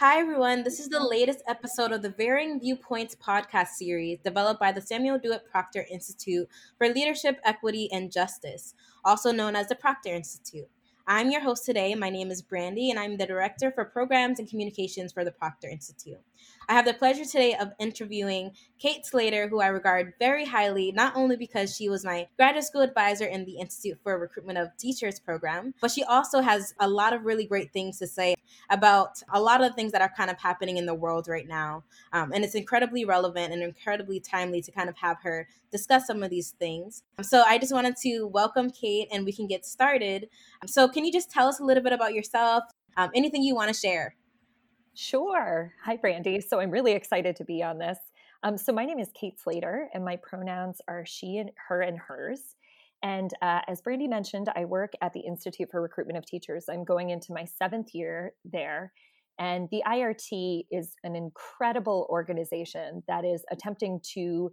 Hi, everyone. This is the latest episode of the Varying Viewpoints podcast series developed by the Samuel Dewitt Proctor Institute for Leadership, Equity, and Justice, also known as the Proctor Institute. I'm your host today. My name is Brandy, and I'm the Director for Programs and Communications for the Proctor Institute. I have the pleasure today of interviewing Kate Slater, who I regard very highly, not only because she was my graduate school advisor in the Institute for Recruitment of Teachers program, but she also has a lot of really great things to say about a lot of the things that are kind of happening in the world right now. Um, and it's incredibly relevant and incredibly timely to kind of have her discuss some of these things. So I just wanted to welcome Kate and we can get started. So, can you just tell us a little bit about yourself? Um, anything you want to share? Sure. Hi, Brandy. So I'm really excited to be on this. Um, so my name is Kate Slater, and my pronouns are she and her and hers. And uh, as Brandy mentioned, I work at the Institute for Recruitment of Teachers. I'm going into my seventh year there. And the IRT is an incredible organization that is attempting to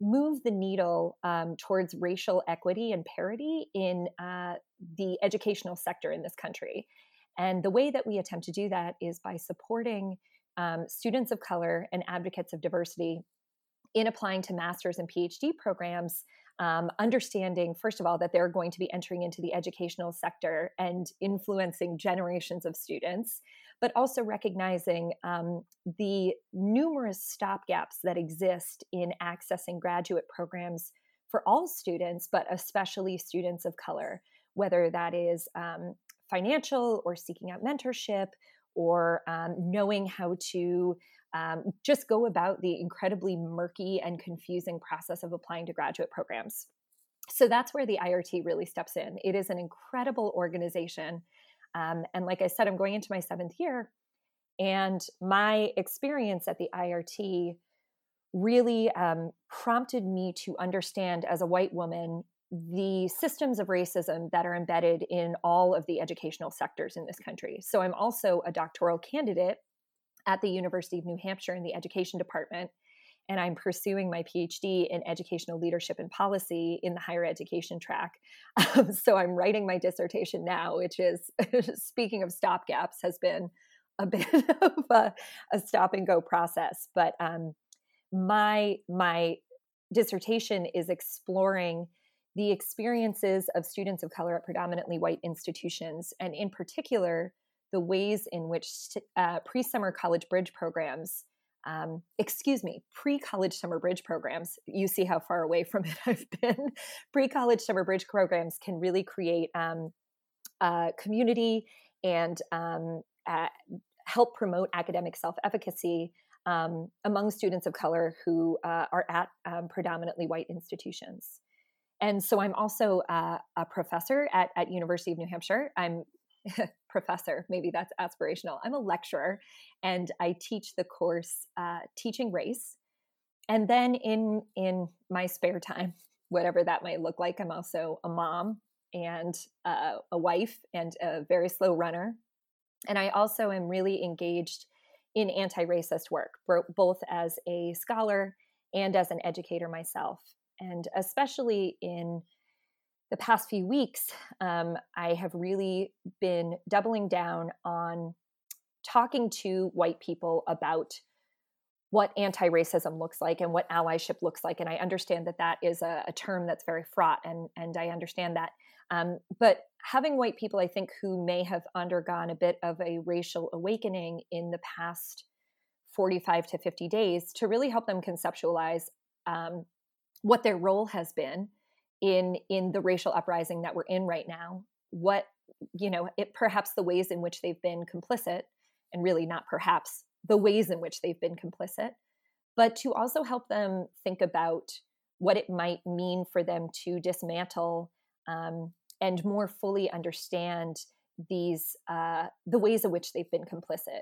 move the needle um, towards racial equity and parity in uh, the educational sector in this country. And the way that we attempt to do that is by supporting um, students of color and advocates of diversity in applying to master's and PhD programs, um, understanding, first of all, that they're going to be entering into the educational sector and influencing generations of students, but also recognizing um, the numerous stopgaps that exist in accessing graduate programs for all students, but especially students of color, whether that is um, financial or seeking out mentorship or um, knowing how to um, just go about the incredibly murky and confusing process of applying to graduate programs. So that's where the IRT really steps in. It is an incredible organization. Um, and like I said, I'm going into my seventh year. And my experience at the IRT really um, prompted me to understand as a white woman the systems of racism that are embedded in all of the educational sectors in this country. So I'm also a doctoral candidate at the University of New Hampshire in the education department. And I'm pursuing my PhD in educational leadership and policy in the higher education track. Um, so I'm writing my dissertation now, which is, speaking of stopgaps, has been a bit of a, a stop and go process. But um, my my dissertation is exploring the experiences of students of color at predominantly white institutions, and in particular, the ways in which uh, pre summer college bridge programs, um, excuse me, pre college summer bridge programs, you see how far away from it I've been, pre college summer bridge programs can really create um, community and um, uh, help promote academic self efficacy. Um, among students of color who uh, are at um, predominantly white institutions and so I'm also uh, a professor at, at University of New Hampshire. I'm professor, maybe that's aspirational. I'm a lecturer, and I teach the course uh, Teaching Race. And then in in my spare time, whatever that might look like, I'm also a mom and uh, a wife and a very slow runner. And I also am really engaged in anti-racist work, both as a scholar and as an educator myself. And especially in the past few weeks, um, I have really been doubling down on talking to white people about what anti-racism looks like and what allyship looks like and i understand that that is a, a term that's very fraught and, and i understand that. Um, but having white people i think who may have undergone a bit of a racial awakening in the past 45 to 50 days to really help them conceptualize um, what their role has been in in the racial uprising that we're in right now what you know it perhaps the ways in which they've been complicit and really not perhaps the ways in which they've been complicit but to also help them think about what it might mean for them to dismantle um, and more fully understand these uh, the ways in which they've been complicit.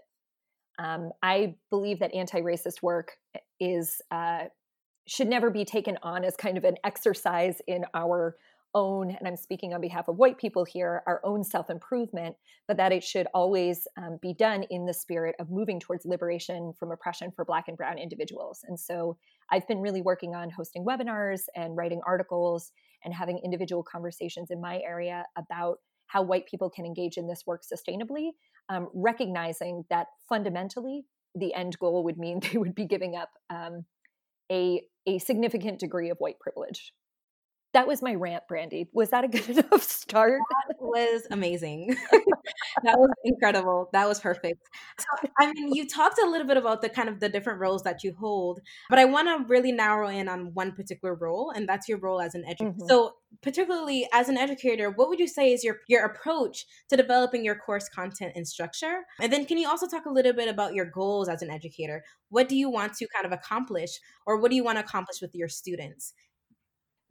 Um, i believe that anti-racist work is uh, should never be taken on as kind of an exercise in our own, and I'm speaking on behalf of white people here, our own self improvement, but that it should always um, be done in the spirit of moving towards liberation from oppression for Black and Brown individuals. And so I've been really working on hosting webinars and writing articles and having individual conversations in my area about how white people can engage in this work sustainably um, recognizing that fundamentally the end goal would mean they would be giving up um, a, a significant degree of white privilege that was my rant, Brandy. Was that a good enough start? That was amazing. that was incredible. That was perfect. So, I mean, you talked a little bit about the kind of the different roles that you hold, but I want to really narrow in on one particular role, and that's your role as an educator. Mm-hmm. So, particularly as an educator, what would you say is your your approach to developing your course content and structure? And then, can you also talk a little bit about your goals as an educator? What do you want to kind of accomplish, or what do you want to accomplish with your students?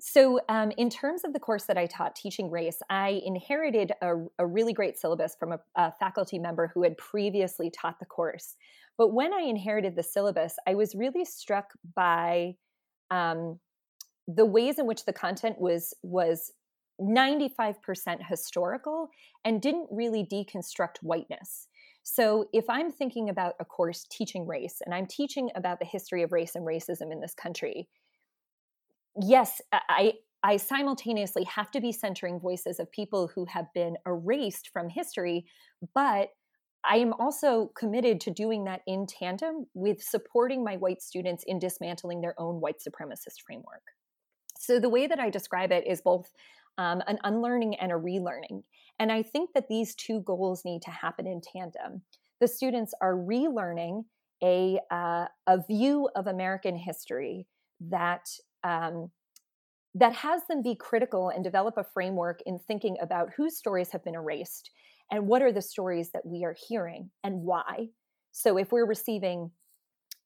So, um, in terms of the course that I taught, Teaching Race, I inherited a, a really great syllabus from a, a, faculty member who had previously taught the course. But when I inherited the syllabus, I was really struck by um, the ways in which the content was was 95% historical and didn't really deconstruct whiteness. So, if I'm thinking about a course teaching race and I'm teaching about the history of race and racism in this country, yes, I I simultaneously have to be centering voices of people who have been erased from history, but I am also committed to doing that in tandem with supporting my white students in dismantling their own white supremacist framework. So, the way that I describe it is both um, an unlearning and a relearning. And I think that these two goals need to happen in tandem. The students are relearning a, uh, a view of American history that um, that has them be critical and develop a framework in thinking about whose stories have been erased and what are the stories that we are hearing and why. So if we're receiving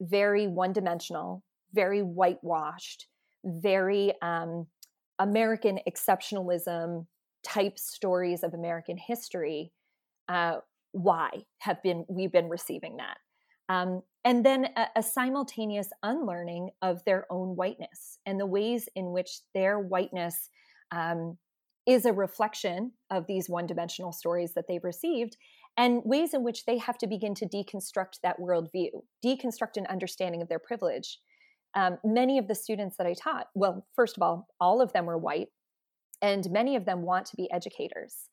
very one dimensional, very whitewashed, very um, American exceptionalism type stories of American history, uh, why have been we've been receiving that? Um, and then a, a, simultaneous unlearning of their own whiteness and the ways in which their whiteness um, is a reflection of these one dimensional stories that they've received and ways in which they have to begin to deconstruct that worldview, deconstruct an understanding of their privilege. Um, many of the students that I taught, well, first of all, all of them were white, and many of them want to be educators.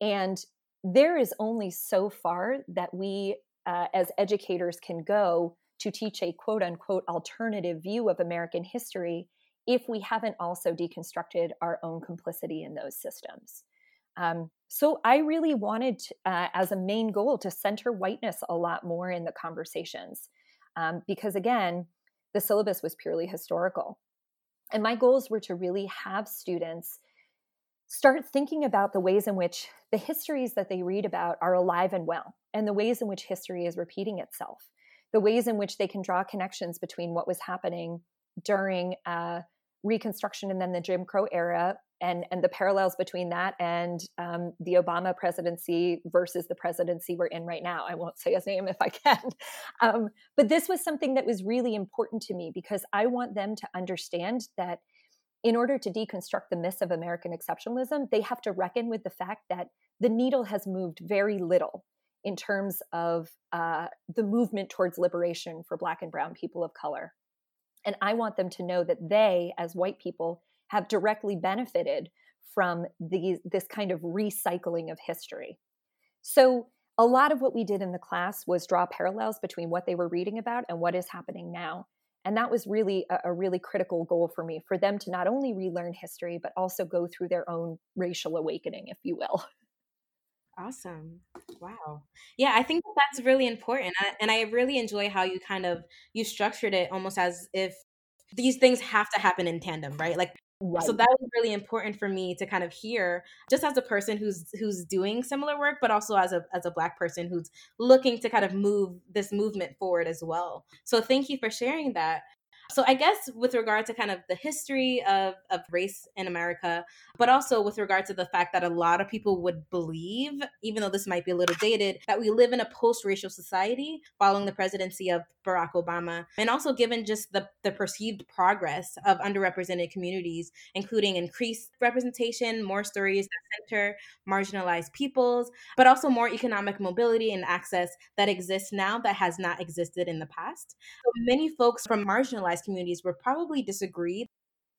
And there is only so far that we uh, as educators can go to teach a quote unquote alternative view of American history if we haven't also deconstructed our own complicity in those systems. Um, so I really wanted, uh, as a main goal, to center whiteness a lot more in the conversations, um, because again, the syllabus was purely historical, and my goals were to really have students start thinking about the ways in which the histories that they read about are alive and well, and the ways in which history is repeating itself, the ways in which they can draw connections between what was happening during uh, Reconstruction and then the Jim Crow era, and and the parallels between that and um, the Obama presidency versus the presidency we're in right now. I won't say his name if I can, um, but this was something that was really important to me because I want them to understand that in order to deconstruct the myths of American exceptionalism, they have to reckon with the fact that the needle has moved very little in terms of uh, the movement towards liberation for Black and Brown people of color. And I want them to know that they, as white people, have directly benefited from the, this kind of recycling of history. So, a lot of what we did in the class was draw parallels between what they were reading about and what is happening now. And that was really a, a, really critical goal for me for them to not only relearn history, but also go through their own racial awakening, if you will. Awesome. Wow. Yeah, I think that's really important. And I really enjoy how you kind of you structured it almost as if these things have to happen in tandem, right? Like Right. So that was really important for me to kind of hear, just as a person who's who's doing similar work, but also as a as a black person who's looking to kind of move this movement forward as well. So thank you for sharing that. So I guess with regard to kind of the history of, of race in America, but also with regard to the fact that a lot of people would believe, even though this might be a little dated, that we live in a post-racial society following the presidency of Barack Obama. And also given just the, the perceived progress of underrepresented communities, including increased representation, more stories that center marginalized peoples, but also more economic mobility and access that exists now that has not existed in the past. So many folks from marginalized communities would probably disagree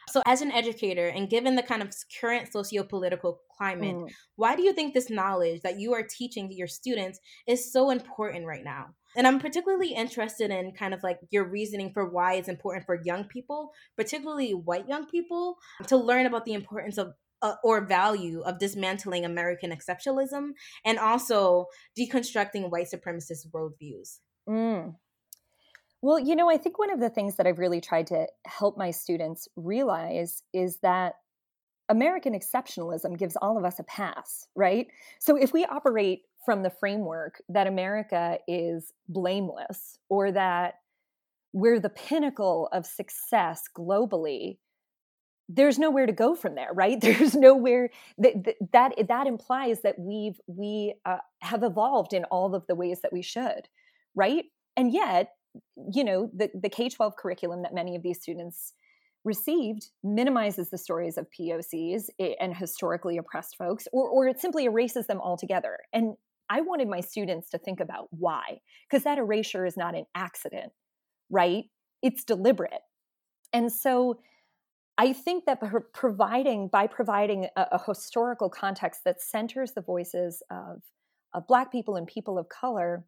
So, as an educator, and given the kind of current socio-political climate, mm. why do you think this knowledge that you are teaching your students is so important right now? And I'm particularly interested in kind of like your reasoning for why it's important for young people, particularly white young people, to learn about the importance of uh, or value of dismantling American exceptionalism and also deconstructing white supremacist worldviews. Mm. Well, you know, I think one of the things that I've really tried to help my students realize is that American exceptionalism gives all of us a pass, right? So if we operate from the framework that America is blameless or that we're the pinnacle of success globally, there's nowhere to go from there right there's nowhere that that that implies that we've we uh, have evolved in all of the ways that we should right and yet you know the, the k-12 curriculum that many of these students received minimizes the stories of pocs and historically oppressed folks or, or it simply erases them altogether. And i wanted my students to think about why because that erasure is not an accident right? It's deliberate. And so i think that providing by providing a, a historical context that centers the voices of, of black people and people of color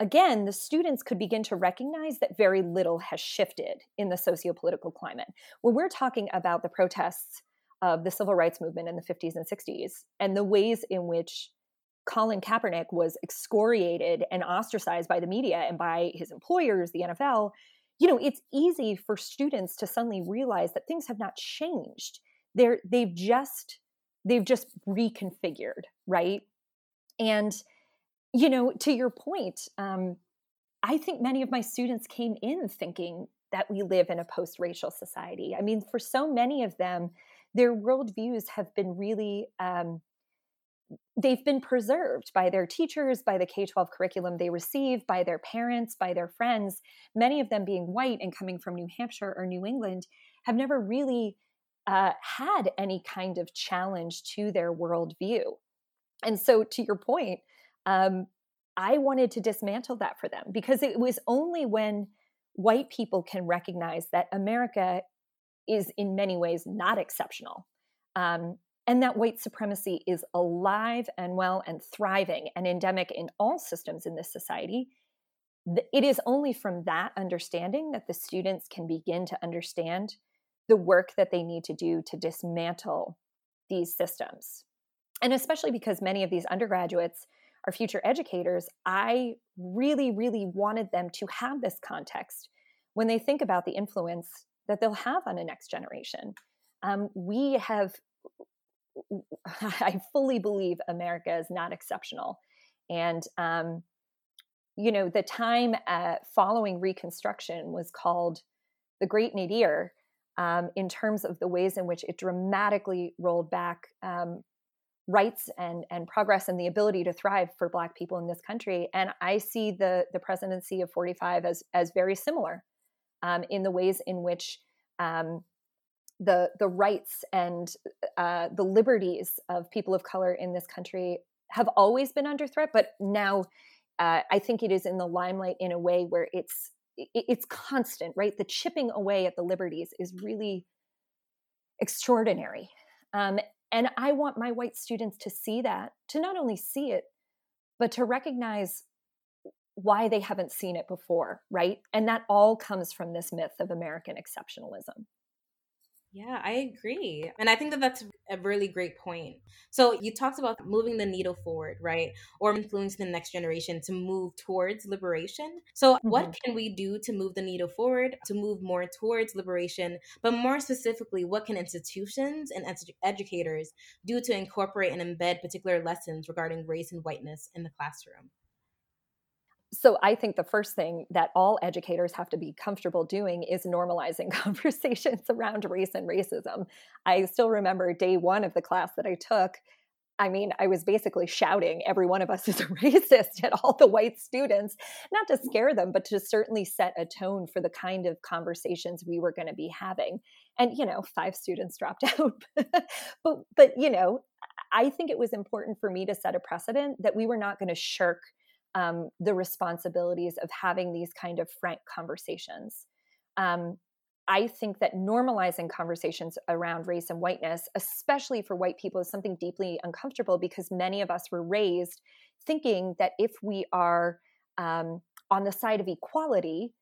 again, the students could begin to recognize that very little has shifted in the socio-political climate. When we're talking about the protests of the civil rights movement in the 50s and 60s and the ways in which Colin Kaepernick was excoriated and ostracized by the media and by his employers, the NFL, you know, it's easy for students to suddenly realize that things have not changed. They're they've just they've just reconfigured, right? And you know, to your point, um, I think many of my students came in thinking that we live in a post racial society. I mean, for so many of them, their worldviews have been really, um, they've been preserved by their teachers, by the K 12 curriculum they receive, by their parents, by their friends. Many of them being white and coming from New Hampshire or New England have never really uh, had any kind of challenge to their worldview. And so, to your point, um, I wanted to dismantle that for them because it was only when white people can recognize that America is in many ways not exceptional. Um, and that white supremacy is alive and well and thriving and endemic in all systems in this society. It is only from that understanding that the students can begin to understand the work that they need to do to dismantle these systems. And especially because many of these undergraduates our future educators, I really, really wanted them to have this context when they think about the influence that they'll have on the next generation. Um, we have, I fully believe America is not exceptional. And, um, you know, the time uh, following Reconstruction was called the Great Nadir um, in terms of the ways in which it dramatically rolled back um, rights and and progress and the ability to thrive for black people in this country. And i see the the presidency of 45 as as very similar um, in the ways in which um, the the rights and uh, the liberties of people of color in this country have always been under threat but now uh, i think it is in the limelight in a way where it's it's constant right? The chipping away at the liberties is really extraordinary. Um, and I want my white students to see that, to not only see it, but to recognize why they haven't seen it before, right? And that all comes from this myth of American exceptionalism. Yeah, I agree. And I think that that's a really great point. So, you talked about moving the needle forward, right? Or influencing the next generation to move towards liberation. So, mm-hmm. what can we do to move the needle forward, to move more towards liberation? But more specifically, what can institutions and edu- educators do to incorporate and embed particular lessons regarding race and whiteness in the classroom? So I think the first thing that all educators have to be comfortable doing is normalizing conversations around race and racism. I still remember day one of the class that I took. I mean, I was basically shouting, every one of us is a racist at all the white students, not to mm. scare them, but to certainly set a tone for the kind of conversations we were going to be having. And, you know, five students dropped out. but, but, you know, I think it was important for me to set a precedent that we were not going to shirk um, the responsibilities of having these kind of frank conversations. Um, I think that normalizing conversations around race and whiteness, especially for white people, is something deeply uncomfortable because many of us were raised thinking that if we are um, on the side of equality,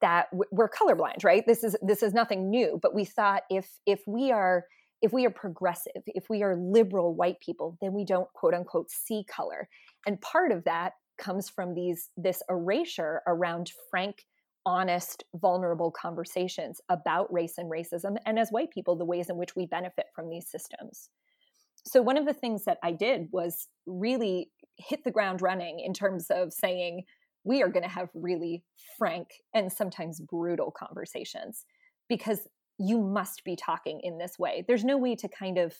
that we're colorblind, right? This is this is nothing new, but we thought if if we are if we are progressive, if we are liberal white people, then we don't quote unquote see color. And part of that comes from these this erasure around frank honest, vulnerable conversations about race and racism, and as white people, the ways in which we benefit from these systems. So, one of the things that I did was really hit the ground running in terms of saying, we are going to have really frank and sometimes brutal conversations because you must be talking in this way. There's no way to kind of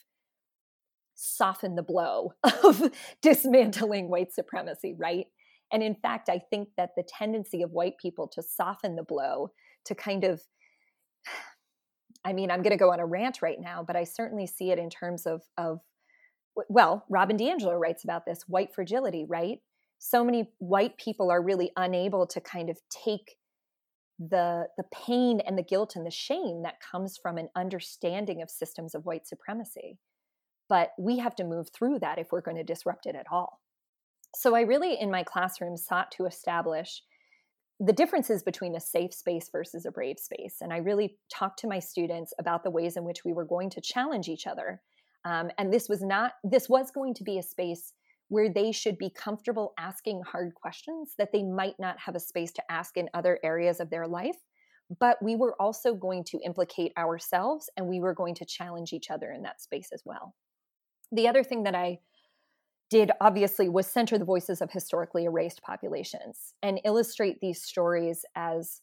soften the blow of dismantling white supremacy, right? And in fact, I think that the tendency of white people to soften the blow, to kind of, I mean, I'm going to go on a rant right now, but I certainly see it in terms of, of well, Robin DiAngelo writes about this white fragility, right? So many white people are really unable to kind of take the the pain and the guilt and the shame that comes from an understanding of systems of white supremacy. But we have to move through that if we're going to disrupt it at all. So I really, in my classroom, sought to establish the differences between a safe space versus a brave space. And I really talked to my students about the ways in which we were going to challenge each other. Um, and this was not, this was going to be a space where they should be comfortable asking hard questions that they might not have a space to ask in other areas of their life. But we were also going to implicate ourselves and we were going to challenge each other in that space as well. The other thing that I did obviously was center the voices of historically erased populations and illustrate these stories as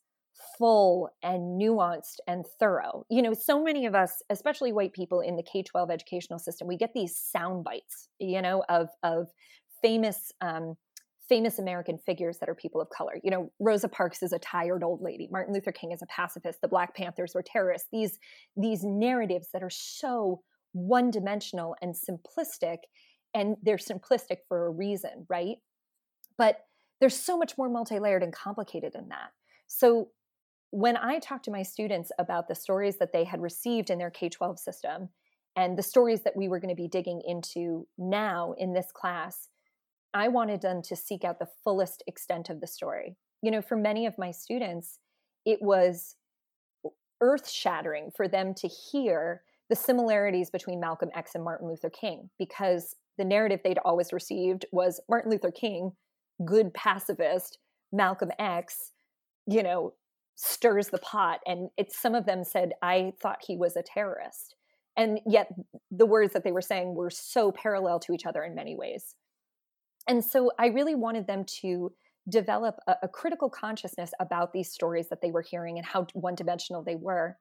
full and nuanced and thorough. You know, so many of us, especially white people in the K-12 educational system, we get these sound bites, you know, of of famous um, famous American figures that are people of color. You know, Rosa Parks is a tired old lady. Martin Luther King is a pacifist. The Black Panthers were terrorists. These these narratives that are so one-dimensional and simplistic and they're simplistic for a reason, right? But there's so much more multi-layered and complicated than that. So when I talk to my students about the stories that they had received in their K 12 system and the stories that we were going to be digging into now in this class, I wanted them to seek out the fullest extent of the story. You know, for many of my students, it was earth shattering for them to hear the similarities between Malcolm X and Martin Luther King because the narrative they'd always received was Martin Luther King, good pacifist, Malcolm X, you know, stirs the pot. And it's some of them said, I thought he was a terrorist. And yet the words that they were saying were so parallel to each other in many ways. And so I really wanted them to develop a, a critical consciousness about these stories that they were hearing and how one dimensional they were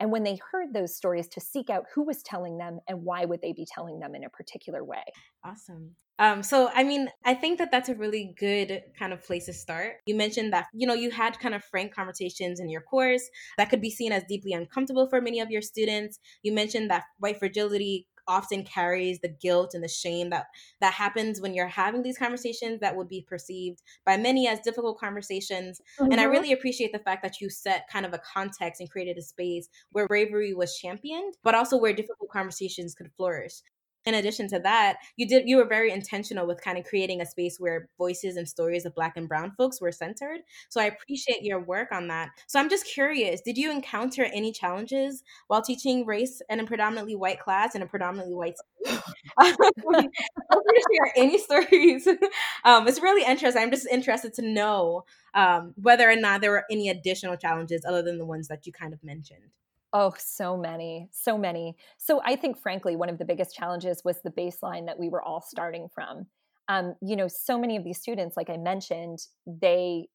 and when they heard those stories to seek out who was telling them and why would they be telling them in a particular way. Awesome. Um, so i mean i think that that's a really good kind of place to start. You mentioned that you know you had kind of frank conversations in your course that could be seen as deeply uncomfortable for many of your students. You mentioned that white fragility often carries the guilt and the shame that that happens when you're having these conversations that would be perceived by many as difficult conversations mm-hmm. and i mm-hmm. really appreciate the fact that you set kind of a context and created a space where bravery was championed but also where difficult conversations could flourish in addition to that, you did you were very intentional with kind of creating a space where voices and stories of black and brown folks were centered. So I appreciate your work on that. So I'm just curious, did you encounter any challenges while teaching race in a predominantly white class in a predominantly white school? share any stories. Um, it's really interesting. I'm just interested to know um, whether or not there were any additional challenges other than the ones that you kind of mentioned. Oh, so many, so many. So I think, frankly, one of the biggest challenges was the baseline that we were all starting from. Um, you know, so many of these students, like I mentioned, they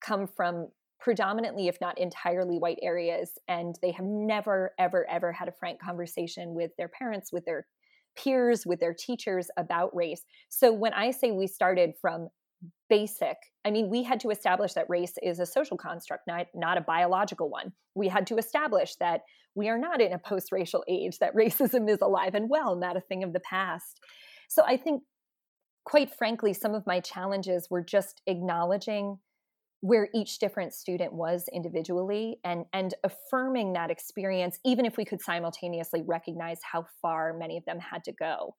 come from predominantly, if not entirely, white areas, and they have never, ever, ever had a frank conversation with their parents, with their peers, with their teachers about race. So when I say we started from basic i mean we had to establish that race is a social construct not not a biological one. We had to establish that we are not in a post-racial age that racism is alive and well not a thing of the past. So i think quite frankly some of my challenges were just acknowledging where each different student was individually and and affirming that experience even if we could simultaneously recognize how far many of them had to go.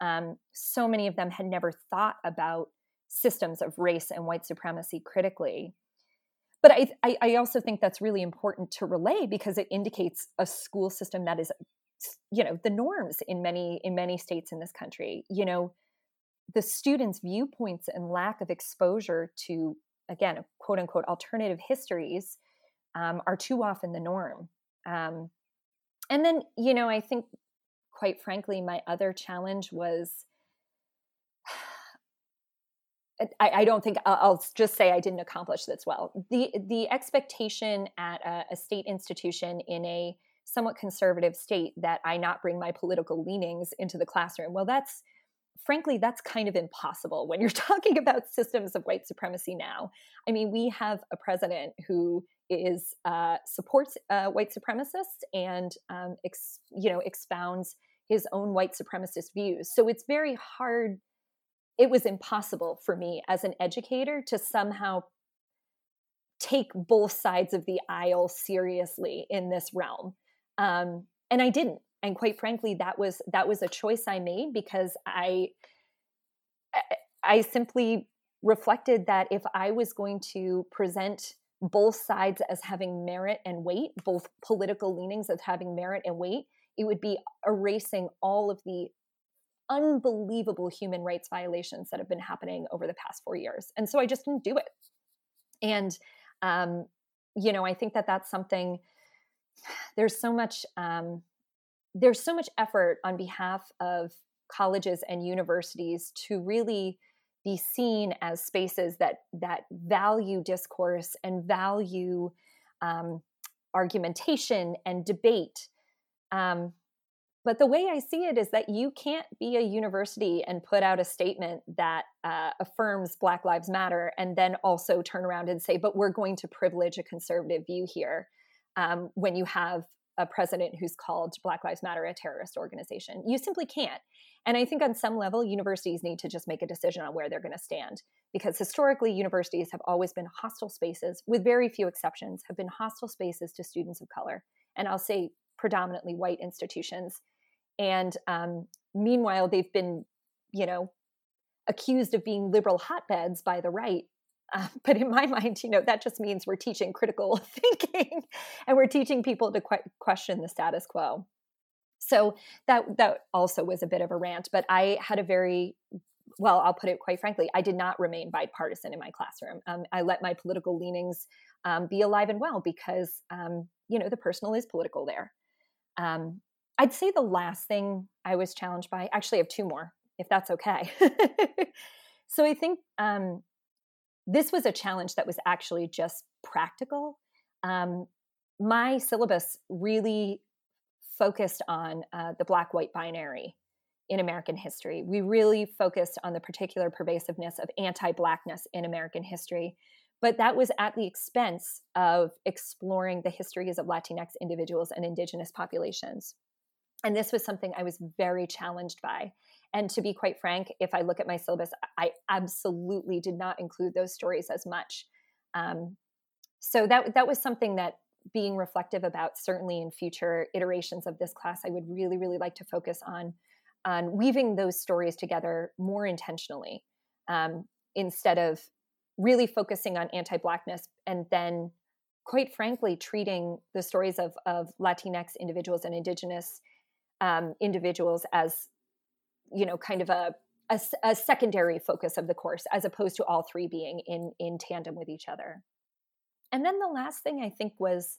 Um, so many of them had never thought about systems of race and white supremacy critically. But I, I, I also think that's really important to relay because it indicates a school system that is you know the norms in many in many states in this country. You know the students viewpoints and lack of exposure to again quote unquote alternative histories um, are too often the norm. Um, and then you know i think quite frankly my other challenge was I, I, don't think I'll just say I didn't accomplish this well. The the expectation at a, a, state institution in a somewhat conservative state that I not bring my political leanings into the classroom. Well, that's frankly that's kind of impossible when you're talking about systems of white supremacy now. I mean, we have a president who is uh, supports uh, white supremacists and um, ex, you know expounds his own white supremacist views. So it's very hard it was impossible for me as an educator to somehow take both sides of the aisle seriously in this realm um, and i didn't and quite frankly that was that was a choice i made because i i simply reflected that if i was going to present both sides as having merit and weight both political leanings as having merit and weight it would be erasing all of the unbelievable human rights violations that have been happening over the past four years. And so I just didn't do it. And, um, you know, I think that that's something, there's so much, um, there's so much effort on behalf of colleges and universities to really be seen as spaces that that value discourse and value um, argumentation and debate um, but the way I see it is that you can't be a university and put out a statement that uh, affirms Black Lives Matter and then also turn around and say, but we're going to privilege a conservative view here um, when you have a president who's called Black Lives Matter a terrorist organization. You simply can't. And I think on some level, universities need to just make a decision on where they're going to stand. Because historically, universities have always been hostile spaces, with very few exceptions, have been hostile spaces to students of color. And I'll say predominantly white institutions and um, meanwhile, they've been, you know, accused of being liberal hotbeds by the right. Uh, but in my mind, you know, that just means we're teaching critical thinking and we're teaching people to que- question the status quo. So that that also was a bit of a rant, but I had a very well, I'll put it quite frankly, I did not remain bipartisan in my classroom. Um, I let my political leanings um, be alive and well because, um, you know, the personal is political there. I'd say the last thing I was challenged by, actually, I have two more, if that's okay. so I think um, this was a challenge that was actually just practical. Um, my syllabus really focused on uh, the black white binary in American history. We really focused on the particular pervasiveness of anti blackness in American history. But that was at the expense of exploring the histories of Latinx individuals and indigenous populations. And this was something I was very challenged by. And to be quite frank, if I look at my syllabus, I absolutely did not include those stories as much. Um, so that that was something that being reflective about certainly in future iterations of this class, I would really, really like to focus on on weaving those stories together more intentionally um, instead of really focusing on anti-blackness and then quite frankly treating the stories of, of latinx individuals and indigenous um, individuals as you know kind of a, a, a secondary focus of the course as opposed to all three being in in tandem with each other. And then the last thing i think was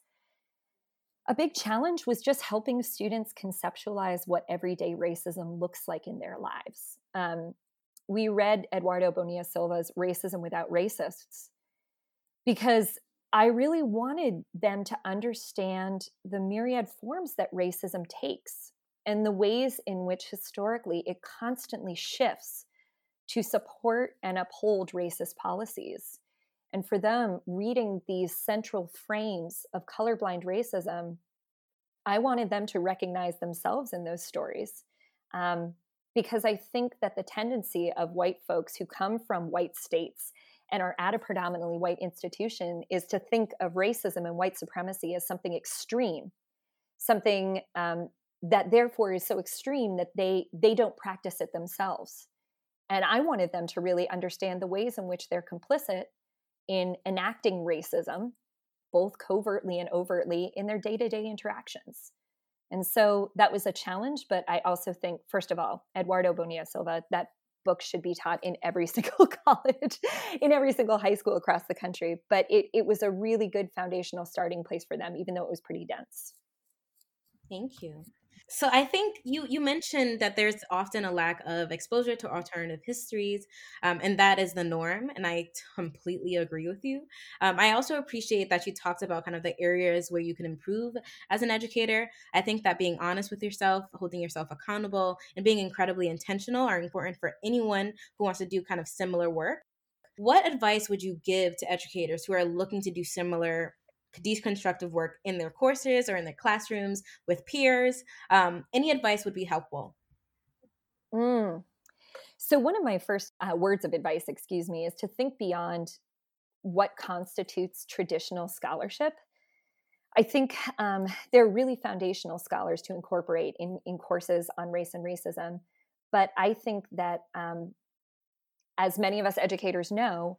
a big challenge was just helping students conceptualize what everyday racism looks like in their lives. Um, we read eduardo bonilla silva's racism without racists because I really wanted them to understand the myriad forms that racism takes and the ways in which historically it constantly shifts to support and uphold racist policies. And for them, reading these central frames of colorblind racism, I wanted them to recognize themselves in those stories. Um, because I think that the tendency of white folks who come from white states and are at a predominantly white institution is to think of racism and white supremacy as something extreme, something um, that therefore is so extreme that they they don't practice it themselves. And I wanted them to really understand the ways in which they're complicit in enacting racism, both covertly and overtly, in their day to day interactions. And so that was a challenge, but I also think, first of all, Eduardo Bonilla Silva, that book should be taught in every single college, in every single high school across the country. But it, it was a really good foundational starting place for them, even though it was pretty dense. Thank you. So I think you you mentioned that there's often a lack of exposure to alternative histories, um, and that is the norm. And I completely agree with you. Um, I also appreciate that you talked about kind of the areas where you can improve as an educator. I think that being honest with yourself, holding yourself accountable, and being incredibly intentional are important for anyone who wants to do kind of similar work. What advice would you give to educators who are looking to do similar deconstructive work in their courses or in their classrooms with peers. Um, any advice would be helpful. Mm. So, one of my first uh, words of advice, excuse me, is to think beyond what constitutes traditional scholarship. I think um, they're really foundational scholars to incorporate in, in courses on race and racism. But I think that, um, as many of us educators know,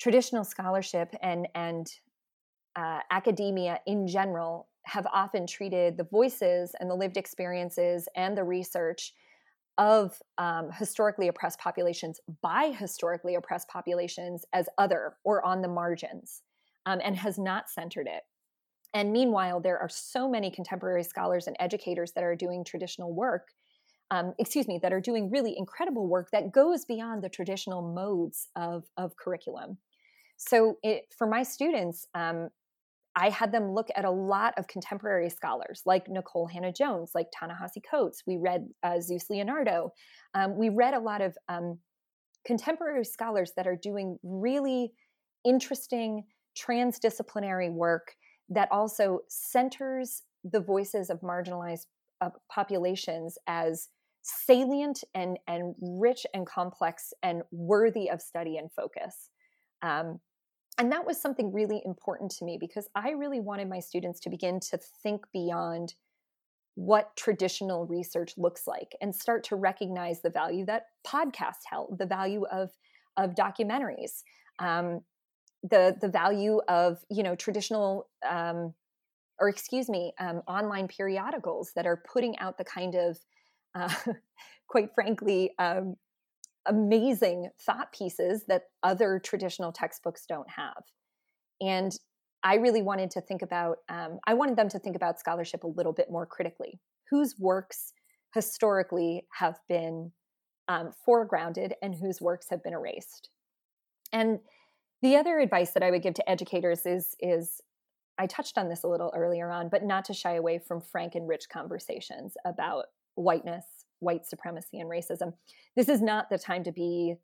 traditional scholarship and, and uh, academia in general have often treated the voices and the lived experiences and the research of um, historically oppressed populations by historically oppressed populations as other or on the margins um, and has not centered it. And meanwhile, there are so many contemporary scholars and educators that are doing traditional work, um, excuse me, that are doing really incredible work that goes beyond the traditional modes of, of curriculum. So, it, for my students, um, I had them look at a lot of contemporary scholars like Nikole Hannah-Jones, like Ta-Nehisi Coates. We read uh, Zeus Leonardo. Um, we read a lot of um, contemporary scholars that are doing really interesting transdisciplinary work that also centers the voices of marginalized uh, populations as salient and and rich and complex and worthy of study and focus. Um, and that was something really important to me because I really wanted my students to begin to think beyond what traditional research looks like and start to recognize the value that podcasts held, the value of of documentaries, um, the the value of you know traditional um, or excuse me um, online periodicals that are putting out the kind of uh, quite frankly um, amazing thought pieces that other traditional textbooks don't have. And I really wanted to think about, um, I wanted them to think about scholarship a little bit more critically. Whose works historically have been um, foregrounded and whose works have been erased? And the other advice that I would give to educators is, is I touched on this a little earlier on, but not to shy away from frank and rich conversations about whiteness, white supremacy and racism. This is not the time to be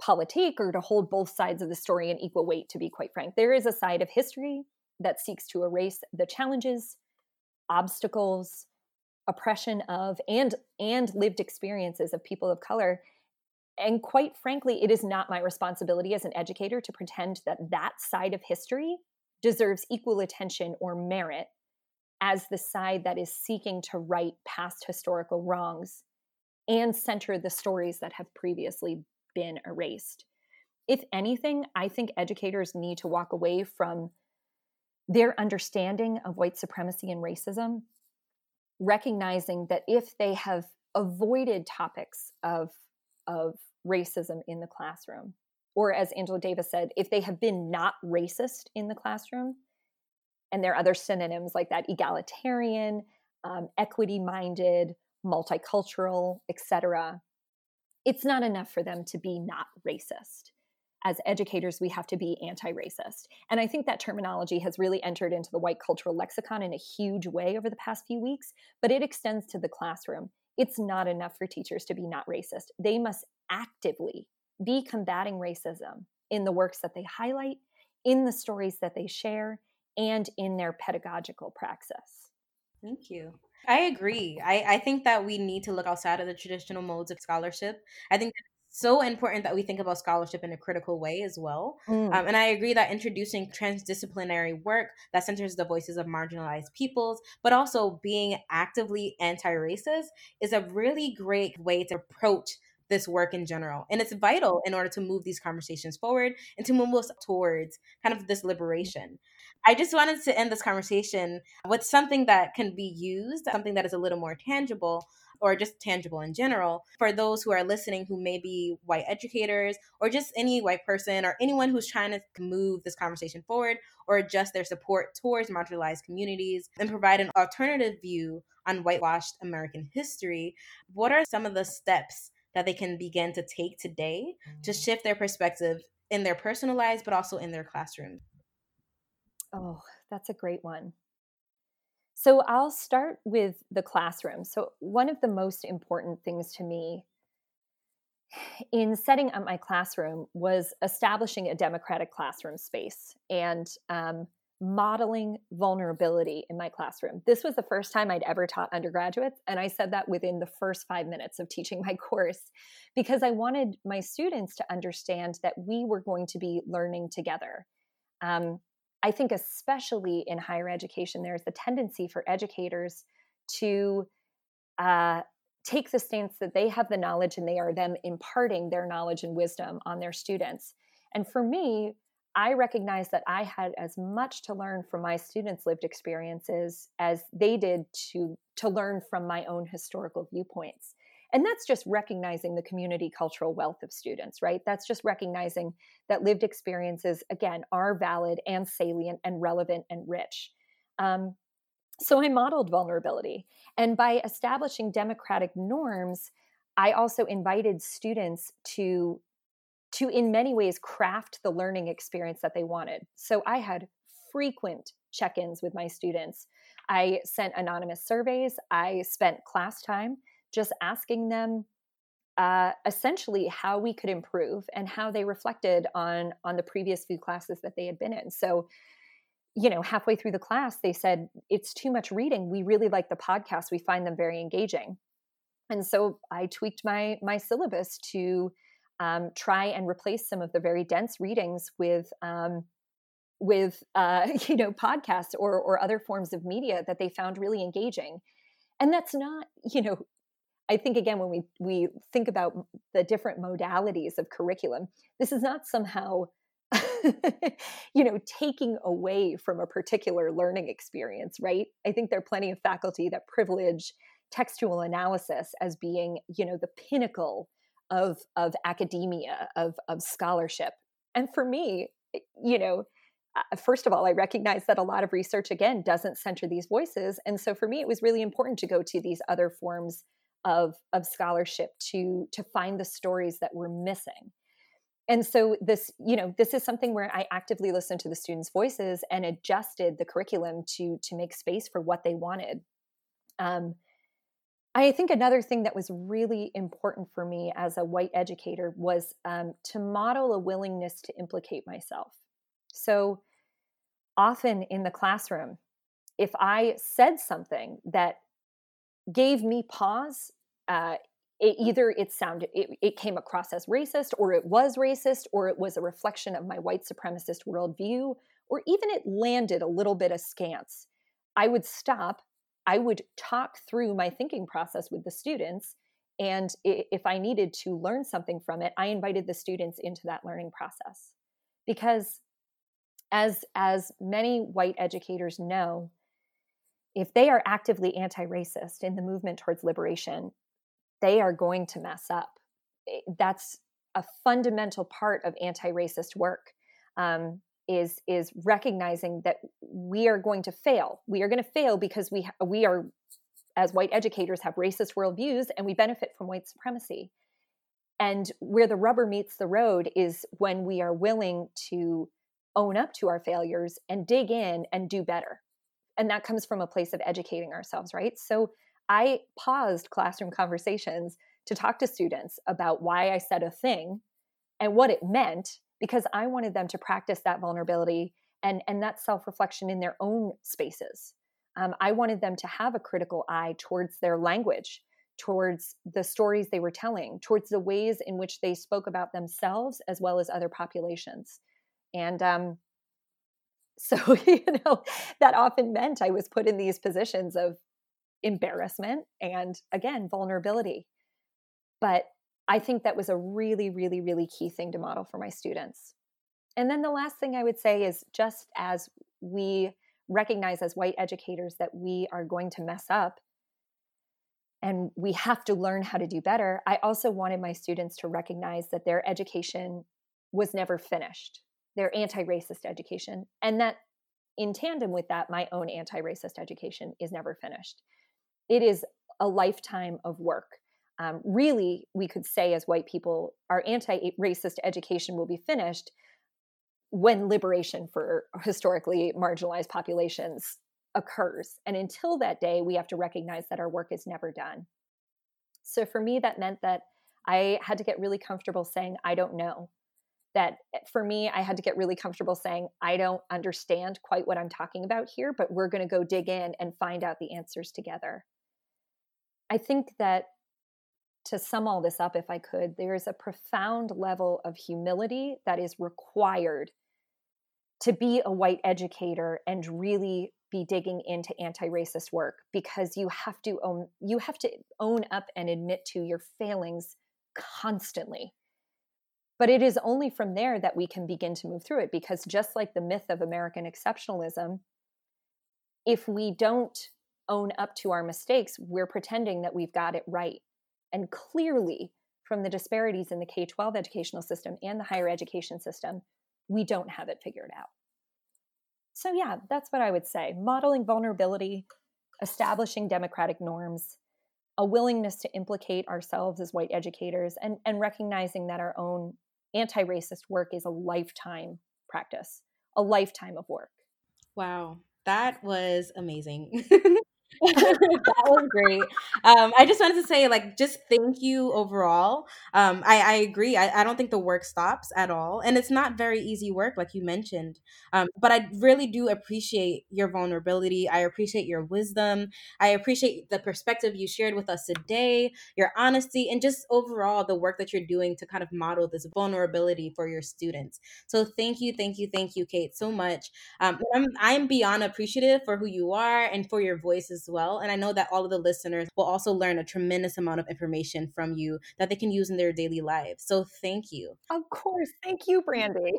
politique or to hold both sides of the story in equal weight, to be quite frank. There is a side of history that seeks to erase the challenges, obstacles, oppression of and and lived experiences of people of color and quite frankly it is not my responsibility as an educator to pretend that that side of history deserves equal attention or merit as the side that is seeking to right past historical wrongs and center the stories that have previously been erased. If anything, I think educators need to walk away from their understanding of white supremacy and racism, recognizing that if they have avoided topics of, of racism in the classroom, or as Angela Davis said, if they have been not racist in the classroom, and there are other synonyms like that egalitarian um, equity minded multicultural etc it's not enough for them to be not racist. As educators we have to be anti-racist. And i think that terminology has really entered into the white cultural lexicon in a huge way over the past few weeks but it extends to the classroom. It's not enough for teachers to be not racist. They must actively be combating racism in the works that they highlight in the stories that they share and in their pedagogical praxis. Thank you. I agree. I, I think that we need to look outside of the traditional modes of scholarship. I think it's so important that we think about scholarship in a critical way as well. Mm. Um, and I agree that introducing transdisciplinary work that centers the voices of marginalized peoples, but also being actively anti racist, is a really great way to approach this work in general. And it's vital in order to move these conversations forward and to move us towards kind of this liberation. I just wanted to end this conversation with something that can be used, something that is a little more tangible or just tangible in general for those who are listening who may be white educators or just any white person or anyone who's trying to move this conversation forward or adjust their support towards marginalized communities and provide an alternative view on whitewashed American history. What are some of the steps that they can begin to take today to shift their perspective in their personal lives, but also in their classroom? Oh, that's a great one. So I'll start with the classroom. So, one of the most important things to me in setting up my classroom was establishing a democratic classroom space and um, modeling vulnerability in my classroom. This was the first time I'd ever taught undergraduates. And I said that within the first five minutes of teaching my course because I wanted my students to understand that we were going to be learning together. Um, I think, especially in higher education, there's the tendency for educators to uh, take the stance that they have the knowledge and they are them imparting their knowledge and wisdom on their students. And for me, I recognize that I had as much to learn from my students' lived experiences as they did to to learn from my own historical viewpoints. And that's just recognizing the community cultural wealth of students, right? That's just recognizing that lived experiences, again, are valid and salient and relevant and rich. Um, so I modeled vulnerability. And by establishing democratic norms, I also invited students to to in many ways craft the learning experience that they wanted. So I had frequent check-ins with my students. I sent anonymous surveys, I spent class time just asking them uh, essentially how we could improve and how they reflected on on the previous few classes that they had been in. So you know halfway through the class they said it's too much reading. We really like the podcast. We find them very engaging. And so i tweaked my my syllabus to um, try and replace some of the very dense readings with um, with uh, you know podcasts or or other forms of media that they found really engaging. And that's not you know I think again when we we think about the different modalities of curriculum, this is not somehow you know taking away from a particular learning experience, right? I think there are plenty of faculty that privilege textual analysis as being, you know, the pinnacle of of academia, of of scholarship. And for me, you know, uh, first of all, I recognize that a lot of research again doesn't center these voices, and so for me, it was really important to go to these other forms of of scholarship to to find the stories that we're missing. And so this you know this is something where i actively listened to the students voices and adjusted the curriculum to to make space for what they wanted. Um, i think another thing that was really important for me as a white educator was um, to model a willingness to implicate myself. So often in the classroom if i said something that gave me pause. Uh, it, either it sounded it, it, came across as racist, or it was racist, or it was a reflection of my white supremacist worldview, or even it landed a little bit askance. I would stop. I would talk through my thinking process with the students, and if I needed to learn something from it, I invited the students into that learning process because as as many white educators know if they are actively anti racist in the movement towards liberation, they are going to mess up. Eh, that's a fundamental part of anti racist work. Um, is is recognizing that we are going to fail. We are going to fail because we we are as white educators have racist worldviews and we benefit from white supremacy. And where the rubber meets the road is when we are willing to own up to our failures and dig in and do better and that comes from a place of educating ourselves right so i paused classroom conversations to talk to students about why i said a thing and what it meant because i wanted them to practice that vulnerability and and that self-reflection in their own spaces um, i wanted them to have a critical eye towards their language towards the stories they were telling, towards the ways in which they spoke about themselves as well as other populations. And um, so, you know, that often meant I was put in these positions of embarrassment and, again, vulnerability. But I think that was a really, really, really key thing to model for my students. And then the last thing I would say is just as we recognize as white educators that we are going to mess up and we have to learn how to do better, I also wanted my students to recognize that their education was never finished, their anti racist education. And that in tandem with that, my own anti racist education is never finished. It is a lifetime of work. Um, really, we could say as white people, our anti racist education will be finished when liberation for historically marginalized populations occurs. And until that day, we have to recognize that our work is never done. So for me, that meant that I had to get really comfortable saying, I don't know. That eh, for me, I had to get really comfortable saying, I don't understand quite what I'm talking about here, but we're going to go dig in and find out the answers together. I think that to sum all this up, if I could, there's a profound level of humility that is required to be a white educator and really be digging into anti-racist work because you have to own you have to own up and admit to your failings constantly but it is only from there that we can begin to move through it because just like the myth of american exceptionalism if we don't own up to our mistakes we're pretending that we've got it right. And clearly from the disparities in the k-12 educational system and the higher education system we don't have it figured out. So, yeah, that's what I would say. Modeling vulnerability, establishing democratic norms, a willingness to implicate ourselves as white educators, and, and recognizing that our own anti racist work is a lifetime practice, a lifetime of work. Wow, that was amazing. that was great. Um, I just wanted to say, like, just thank you overall. Um, I, I agree. I, I don't think the work stops at all. And it's not very easy work, like you mentioned. Um, but I really do appreciate your vulnerability. I appreciate your wisdom. I appreciate the perspective you shared with us today, your honesty, and just overall the work that you're doing to kind of model this vulnerability for your students. So thank you, thank you, thank you, Kate, so much. Um, I'm, I'm beyond appreciative for who you are and for your voices as well. And I know that all of the listeners will also learn a tremendous amount of information from you that they can use in their daily lives. So thank you. Of course. Thank you, Brandy.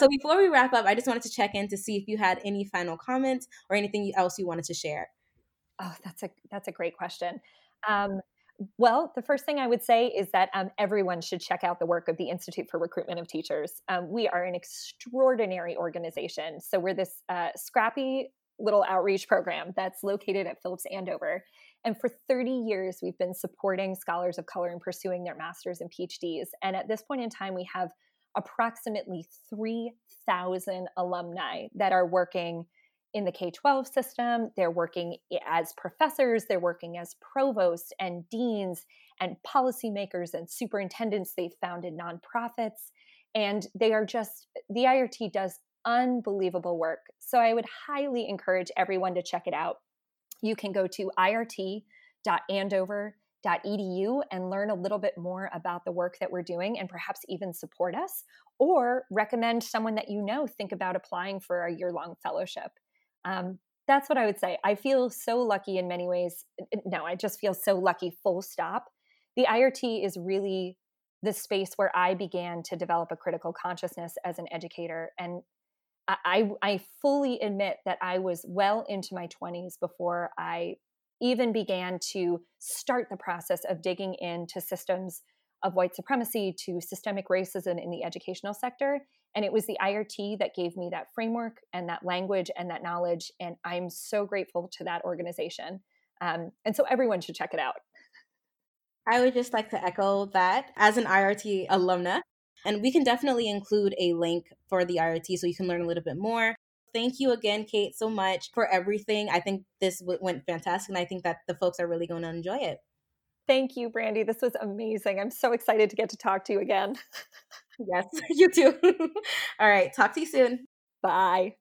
So before we wrap up, I just wanted to check in to see if you had any final comments or anything else you wanted to share. Oh, that's a that's a great question. Um, well, the first thing I would say is that um, everyone should check out the work of the Institute for Recruitment of Teachers. Um, we are an extraordinary organization. So we're this uh, scrappy little outreach program that's located at Phillips Andover. And for 30 years, we've been supporting scholars of color in pursuing their master's and PhDs. And at this point in time, we have approximately 3,000 alumni that are working in the K 12 system. They're working as professors, they're working as provosts and deans and policymakers and superintendents. They've founded nonprofits. And they are just, the IRT does unbelievable work. So I would highly encourage everyone to check it out. You can go to irt.andover.edu and learn a little bit more about the work that we're doing and perhaps even support us or recommend someone that you know think about applying for a year long fellowship. Um, that's what I would say. I feel so lucky in many ways. No, I just feel so lucky, full stop. The IRT is really the space where I began to develop a critical consciousness as an educator. And I, I fully admit that I was well into my 20s before I even began to start the process of digging into systems of white supremacy to systemic racism in the educational sector. And it was the IRT that gave me that framework and that language and that knowledge. And I'm so grateful to that organization. Um, and so everyone should check it out. I would just like to echo that as an IRT alumna, and we can definitely include a link for the IRT so you can learn a little bit more. Thank you again, Kate, so much for everything. I think this went fantastic, and I think that the folks are really going to enjoy it. Thank you, Brandy. This was amazing. I'm so excited to get to talk to you again. yes, you too. All right, talk to you soon. Bye.